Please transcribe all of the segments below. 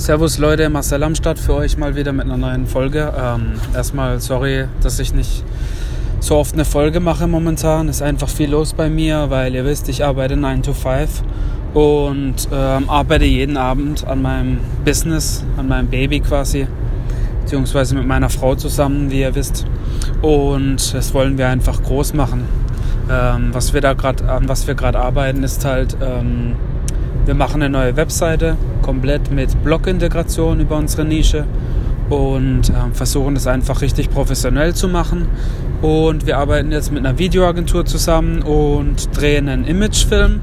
Servus Leute, Marcel am Start für euch mal wieder mit einer neuen Folge. Ähm, erstmal sorry, dass ich nicht so oft eine Folge mache momentan. Ist einfach viel los bei mir, weil ihr wisst, ich arbeite 9 to 5 und ähm, arbeite jeden Abend an meinem Business, an meinem Baby quasi, beziehungsweise mit meiner Frau zusammen, wie ihr wisst. Und das wollen wir einfach groß machen. Ähm, was wir da gerade an was wir gerade arbeiten, ist halt ähm, wir machen eine neue Webseite, komplett mit Blog-Integration über unsere Nische und äh, versuchen das einfach richtig professionell zu machen. Und wir arbeiten jetzt mit einer Videoagentur zusammen und drehen einen Imagefilm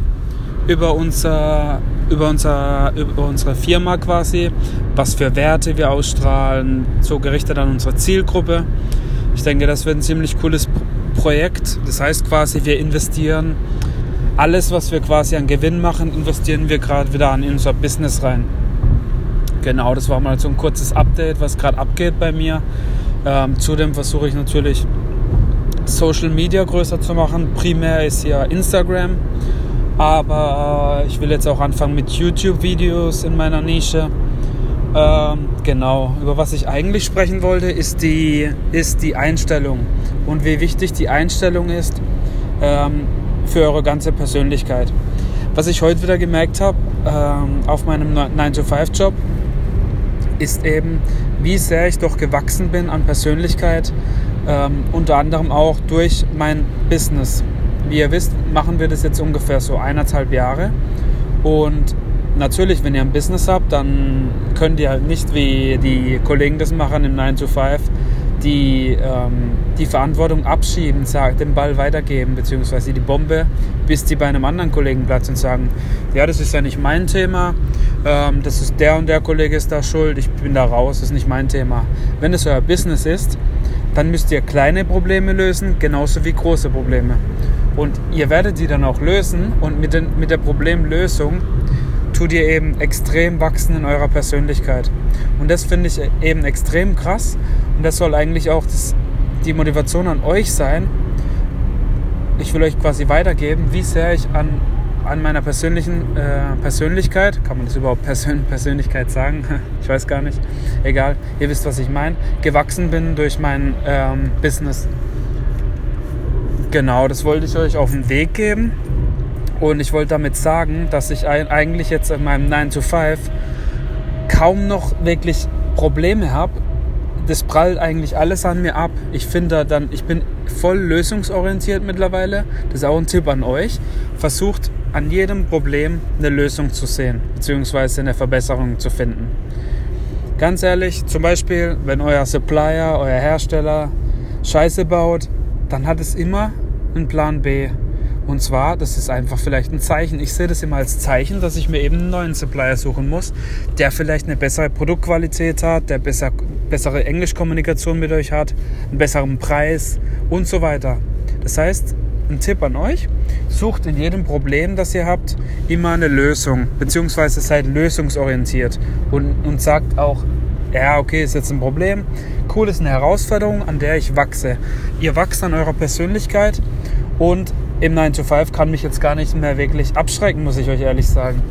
über, unser, über, unser, über unsere Firma quasi, was für Werte wir ausstrahlen, so gerichtet an unsere Zielgruppe. Ich denke, das wird ein ziemlich cooles Projekt. Das heißt quasi, wir investieren alles, was wir quasi an Gewinn machen, investieren wir gerade wieder in unser Business rein. Genau, das war mal so ein kurzes Update, was gerade abgeht bei mir. Ähm, zudem versuche ich natürlich Social Media größer zu machen. Primär ist ja Instagram, aber äh, ich will jetzt auch anfangen mit YouTube-Videos in meiner Nische. Ähm, genau, über was ich eigentlich sprechen wollte, ist die, ist die Einstellung und wie wichtig die Einstellung ist. Ähm, für eure ganze Persönlichkeit. Was ich heute wieder gemerkt habe ähm, auf meinem 9-to-5-Job, ist eben, wie sehr ich doch gewachsen bin an Persönlichkeit, ähm, unter anderem auch durch mein Business. Wie ihr wisst, machen wir das jetzt ungefähr so eineinhalb Jahre. Und natürlich, wenn ihr ein Business habt, dann könnt ihr halt nicht wie die Kollegen das machen im 9 to 5 die, ähm, die Verantwortung abschieben, den Ball weitergeben, beziehungsweise die Bombe, bis die bei einem anderen Kollegen platzt und sagen, ja, das ist ja nicht mein Thema, ähm, das ist der und der Kollege ist da schuld, ich bin da raus, das ist nicht mein Thema. Wenn es euer Business ist, dann müsst ihr kleine Probleme lösen, genauso wie große Probleme. Und ihr werdet die dann auch lösen und mit, den, mit der Problemlösung tut ihr eben extrem wachsen in eurer Persönlichkeit. Und das finde ich eben extrem krass. Und das soll eigentlich auch das, die Motivation an euch sein. Ich will euch quasi weitergeben, wie sehr ich an, an meiner persönlichen äh, Persönlichkeit, kann man das überhaupt Persön Persönlichkeit sagen? ich weiß gar nicht. Egal, ihr wisst, was ich meine. Gewachsen bin durch mein ähm, Business. Genau, das wollte ich euch auf den Weg geben. Und ich wollte damit sagen, dass ich eigentlich jetzt in meinem 9 to 5 kaum noch wirklich Probleme habe. Das prallt eigentlich alles an mir ab. Ich finde dann, ich bin voll lösungsorientiert mittlerweile. Das ist auch ein Tipp an euch. Versucht an jedem Problem eine Lösung zu sehen, beziehungsweise eine Verbesserung zu finden. Ganz ehrlich, zum Beispiel, wenn euer Supplier, euer Hersteller Scheiße baut, dann hat es immer einen Plan B. Und zwar, das ist einfach vielleicht ein Zeichen. Ich sehe das immer als Zeichen, dass ich mir eben einen neuen Supplier suchen muss, der vielleicht eine bessere Produktqualität hat, der besser, bessere Englischkommunikation mit euch hat, einen besseren Preis und so weiter. Das heißt, ein Tipp an euch, sucht in jedem Problem, das ihr habt, immer eine Lösung, beziehungsweise seid lösungsorientiert und, und sagt auch, ja, okay, ist jetzt ein Problem. Cool, ist eine Herausforderung, an der ich wachse. Ihr wachst an eurer Persönlichkeit und im 9 to 5 kann mich jetzt gar nicht mehr wirklich abschrecken, muss ich euch ehrlich sagen.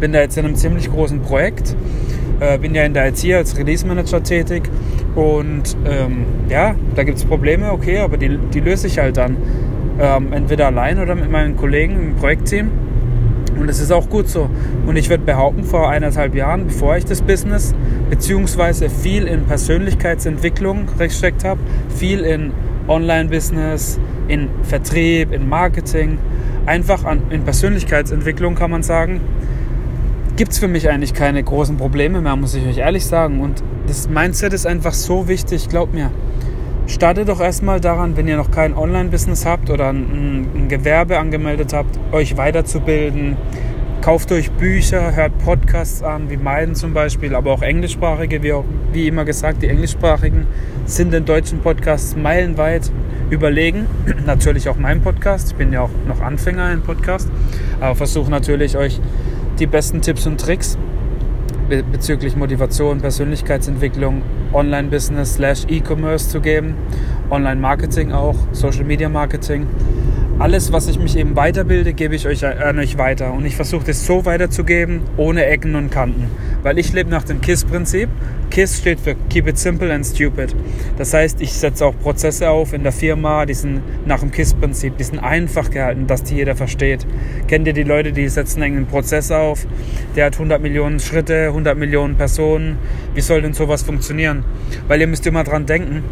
Bin da jetzt in einem ziemlich großen Projekt, äh, bin ja in der IT als Release Manager tätig und ähm, ja, da gibt es Probleme, okay, aber die, die löse ich halt dann. Ähm, entweder allein oder mit meinen Kollegen im Projektteam. Und das ist auch gut so. Und ich würde behaupten, vor eineinhalb Jahren, bevor ich das Business beziehungsweise viel in Persönlichkeitsentwicklung gesteckt habe, viel in Online-Business, in Vertrieb, in Marketing, einfach an, in Persönlichkeitsentwicklung kann man sagen, gibt es für mich eigentlich keine großen Probleme mehr, muss ich euch ehrlich sagen. Und das Mindset ist einfach so wichtig, glaubt mir. Startet doch erstmal daran, wenn ihr noch kein Online-Business habt oder ein, ein Gewerbe angemeldet habt, euch weiterzubilden, Kauft euch Bücher, hört Podcasts an, wie meinen zum Beispiel, aber auch englischsprachige, wie, auch, wie immer gesagt, die englischsprachigen sind den deutschen Podcasts meilenweit überlegen. natürlich auch mein Podcast, ich bin ja auch noch Anfänger in Podcast, aber versuche natürlich euch die besten Tipps und Tricks bezüglich Motivation, Persönlichkeitsentwicklung, Online-Business slash E-Commerce zu geben, Online-Marketing auch, Social-Media-Marketing alles, was ich mich eben weiterbilde, gebe ich euch an euch weiter. Und ich versuche das so weiterzugeben, ohne Ecken und Kanten. Weil ich lebe nach dem KISS-Prinzip. KISS steht für Keep It Simple and Stupid. Das heißt, ich setze auch Prozesse auf in der Firma, die sind nach dem KISS-Prinzip, die sind einfach gehalten, dass die jeder versteht. Kennt ihr die Leute, die setzen einen Prozess auf, der hat 100 Millionen Schritte, 100 Millionen Personen. Wie soll denn sowas funktionieren? Weil ihr müsst immer dran denken,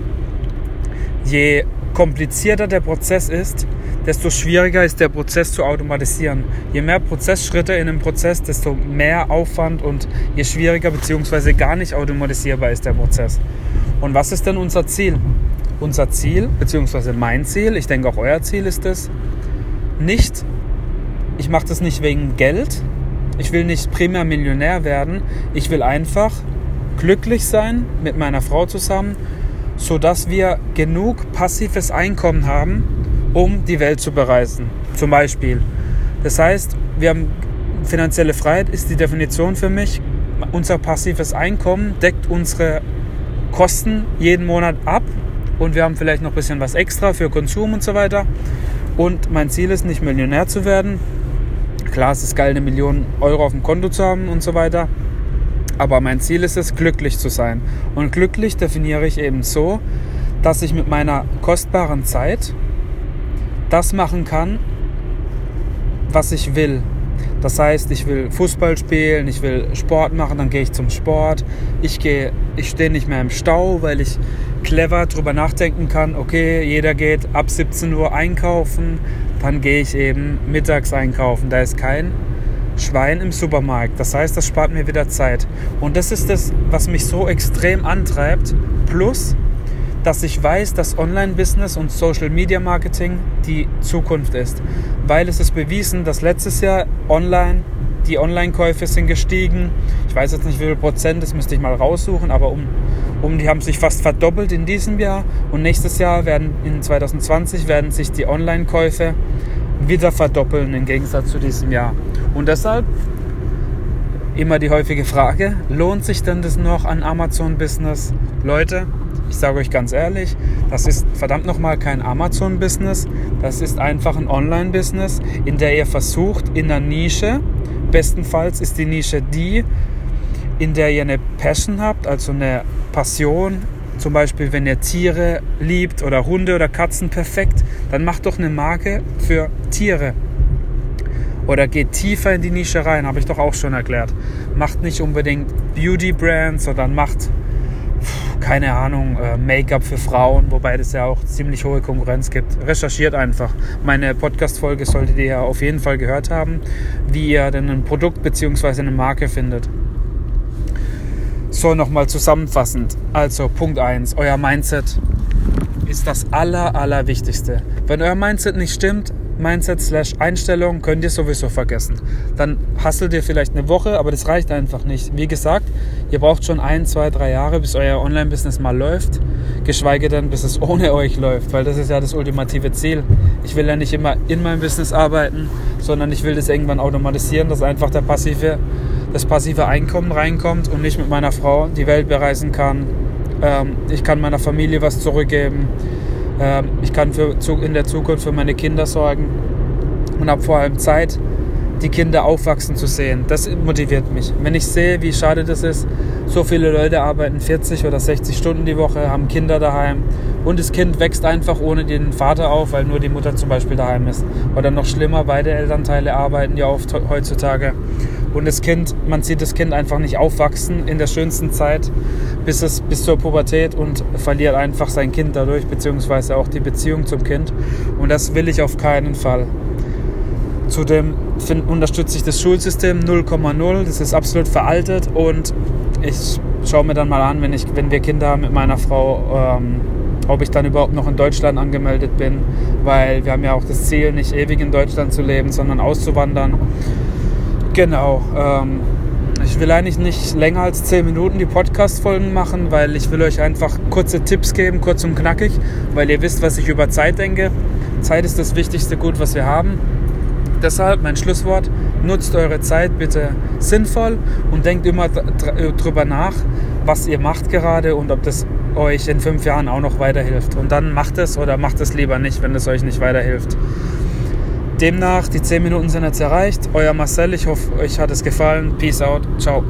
je komplizierter der Prozess ist, desto schwieriger ist der Prozess zu automatisieren. Je mehr Prozessschritte in einem Prozess, desto mehr Aufwand und je schwieriger bzw. gar nicht automatisierbar ist der Prozess. Und was ist denn unser Ziel? Unser Ziel bzw. mein Ziel, ich denke auch euer Ziel ist es, nicht, ich mache das nicht wegen Geld, ich will nicht primär Millionär werden, ich will einfach glücklich sein mit meiner Frau zusammen, sodass wir genug passives Einkommen haben, um die Welt zu bereisen. Zum Beispiel. Das heißt, wir haben finanzielle Freiheit ist die Definition für mich. Unser passives Einkommen deckt unsere Kosten jeden Monat ab und wir haben vielleicht noch ein bisschen was extra für Konsum und so weiter. Und mein Ziel ist nicht Millionär zu werden. Klar, es ist geil, eine Million Euro auf dem Konto zu haben und so weiter. Aber mein Ziel ist es, glücklich zu sein. Und glücklich definiere ich eben so, dass ich mit meiner kostbaren Zeit das machen kann, was ich will. Das heißt, ich will Fußball spielen, ich will Sport machen, dann gehe ich zum Sport. Ich gehe, ich stehe nicht mehr im Stau, weil ich clever drüber nachdenken kann. Okay, jeder geht ab 17 Uhr einkaufen, dann gehe ich eben mittags einkaufen. Da ist kein Schwein im Supermarkt. Das heißt, das spart mir wieder Zeit. Und das ist das, was mich so extrem antreibt. Plus, dass ich weiß, dass Online-Business und Social-Media-Marketing die Zukunft ist. Weil es ist bewiesen, dass letztes Jahr online die Online-Käufe sind gestiegen. Ich weiß jetzt nicht, wie viel Prozent, das müsste ich mal raussuchen, aber um, um die haben sich fast verdoppelt in diesem Jahr. Und nächstes Jahr werden, in 2020, werden sich die Online-Käufe wieder verdoppeln im Gegensatz zu diesem Jahr. Und deshalb immer die häufige Frage, lohnt sich denn das noch an Amazon-Business? Leute, ich sage euch ganz ehrlich, das ist verdammt nochmal kein Amazon-Business, das ist einfach ein Online-Business, in der ihr versucht, in einer Nische, bestenfalls ist die Nische die, in der ihr eine Passion habt, also eine Passion, zum Beispiel wenn ihr Tiere liebt oder Hunde oder Katzen, perfekt, dann macht doch eine Marke für Tiere. Oder geht tiefer in die Nische rein, habe ich doch auch schon erklärt. Macht nicht unbedingt Beauty-Brands, sondern macht keine Ahnung, äh, Make-up für Frauen, wobei das ja auch ziemlich hohe Konkurrenz gibt. Recherchiert einfach. Meine Podcast-Folge solltet ihr ja auf jeden Fall gehört haben, wie ihr denn ein Produkt bzw. eine Marke findet. So, nochmal zusammenfassend. Also, Punkt 1, euer Mindset ist das aller, allerwichtigste. Wenn euer Mindset nicht stimmt, Mindset slash Einstellung könnt ihr sowieso vergessen. Dann hasselt ihr vielleicht eine Woche, aber das reicht einfach nicht. Wie gesagt, ihr braucht schon ein, zwei, drei Jahre, bis euer Online-Business mal läuft. Geschweige denn, bis es ohne euch läuft, weil das ist ja das ultimative Ziel. Ich will ja nicht immer in meinem Business arbeiten, sondern ich will das irgendwann automatisieren, dass einfach der passive, das passive Einkommen reinkommt und ich mit meiner Frau die Welt bereisen kann. Ähm, ich kann meiner Familie was zurückgeben ich kann für, in der Zukunft für meine Kinder sorgen und habe vor allem Zeit, die Kinder aufwachsen zu sehen. Das motiviert mich. Wenn ich sehe, wie schade das ist, so viele Leute arbeiten 40 oder 60 Stunden die Woche, haben Kinder daheim und das Kind wächst einfach ohne den Vater auf, weil nur die Mutter zum Beispiel daheim ist. Oder noch schlimmer, beide Elternteile arbeiten ja oft heutzutage. Und das Kind, man sieht das Kind einfach nicht aufwachsen in der schönsten Zeit bis, es, bis zur Pubertät und verliert einfach sein Kind dadurch, beziehungsweise auch die Beziehung zum Kind. Und das will ich auf keinen Fall. Zudem find, unterstütze ich das Schulsystem 0,0. Das ist absolut veraltet und ich schaue mir dann mal an, wenn, ich, wenn wir Kinder haben mit meiner Frau, ähm, ob ich dann überhaupt noch in Deutschland angemeldet bin, weil wir haben ja auch das Ziel, nicht ewig in Deutschland zu leben, sondern auszuwandern. Genau. Ähm, ich will eigentlich nicht länger als 10 Minuten die Podcast-Folgen machen, weil ich will euch einfach kurze Tipps geben, kurz und knackig, weil ihr wisst, was ich über Zeit denke. Zeit ist das wichtigste Gut, was wir haben. Deshalb mein Schlusswort, nutzt eure Zeit bitte sinnvoll und denkt immer drüber nach, was ihr macht gerade und ob das euch in fünf Jahren auch noch weiterhilft. Und dann macht es oder macht es lieber nicht, wenn es euch nicht weiterhilft. Demnach, die 10 Minuten sind jetzt erreicht. Euer Marcel, ich hoffe, euch hat es gefallen. Peace out. Ciao.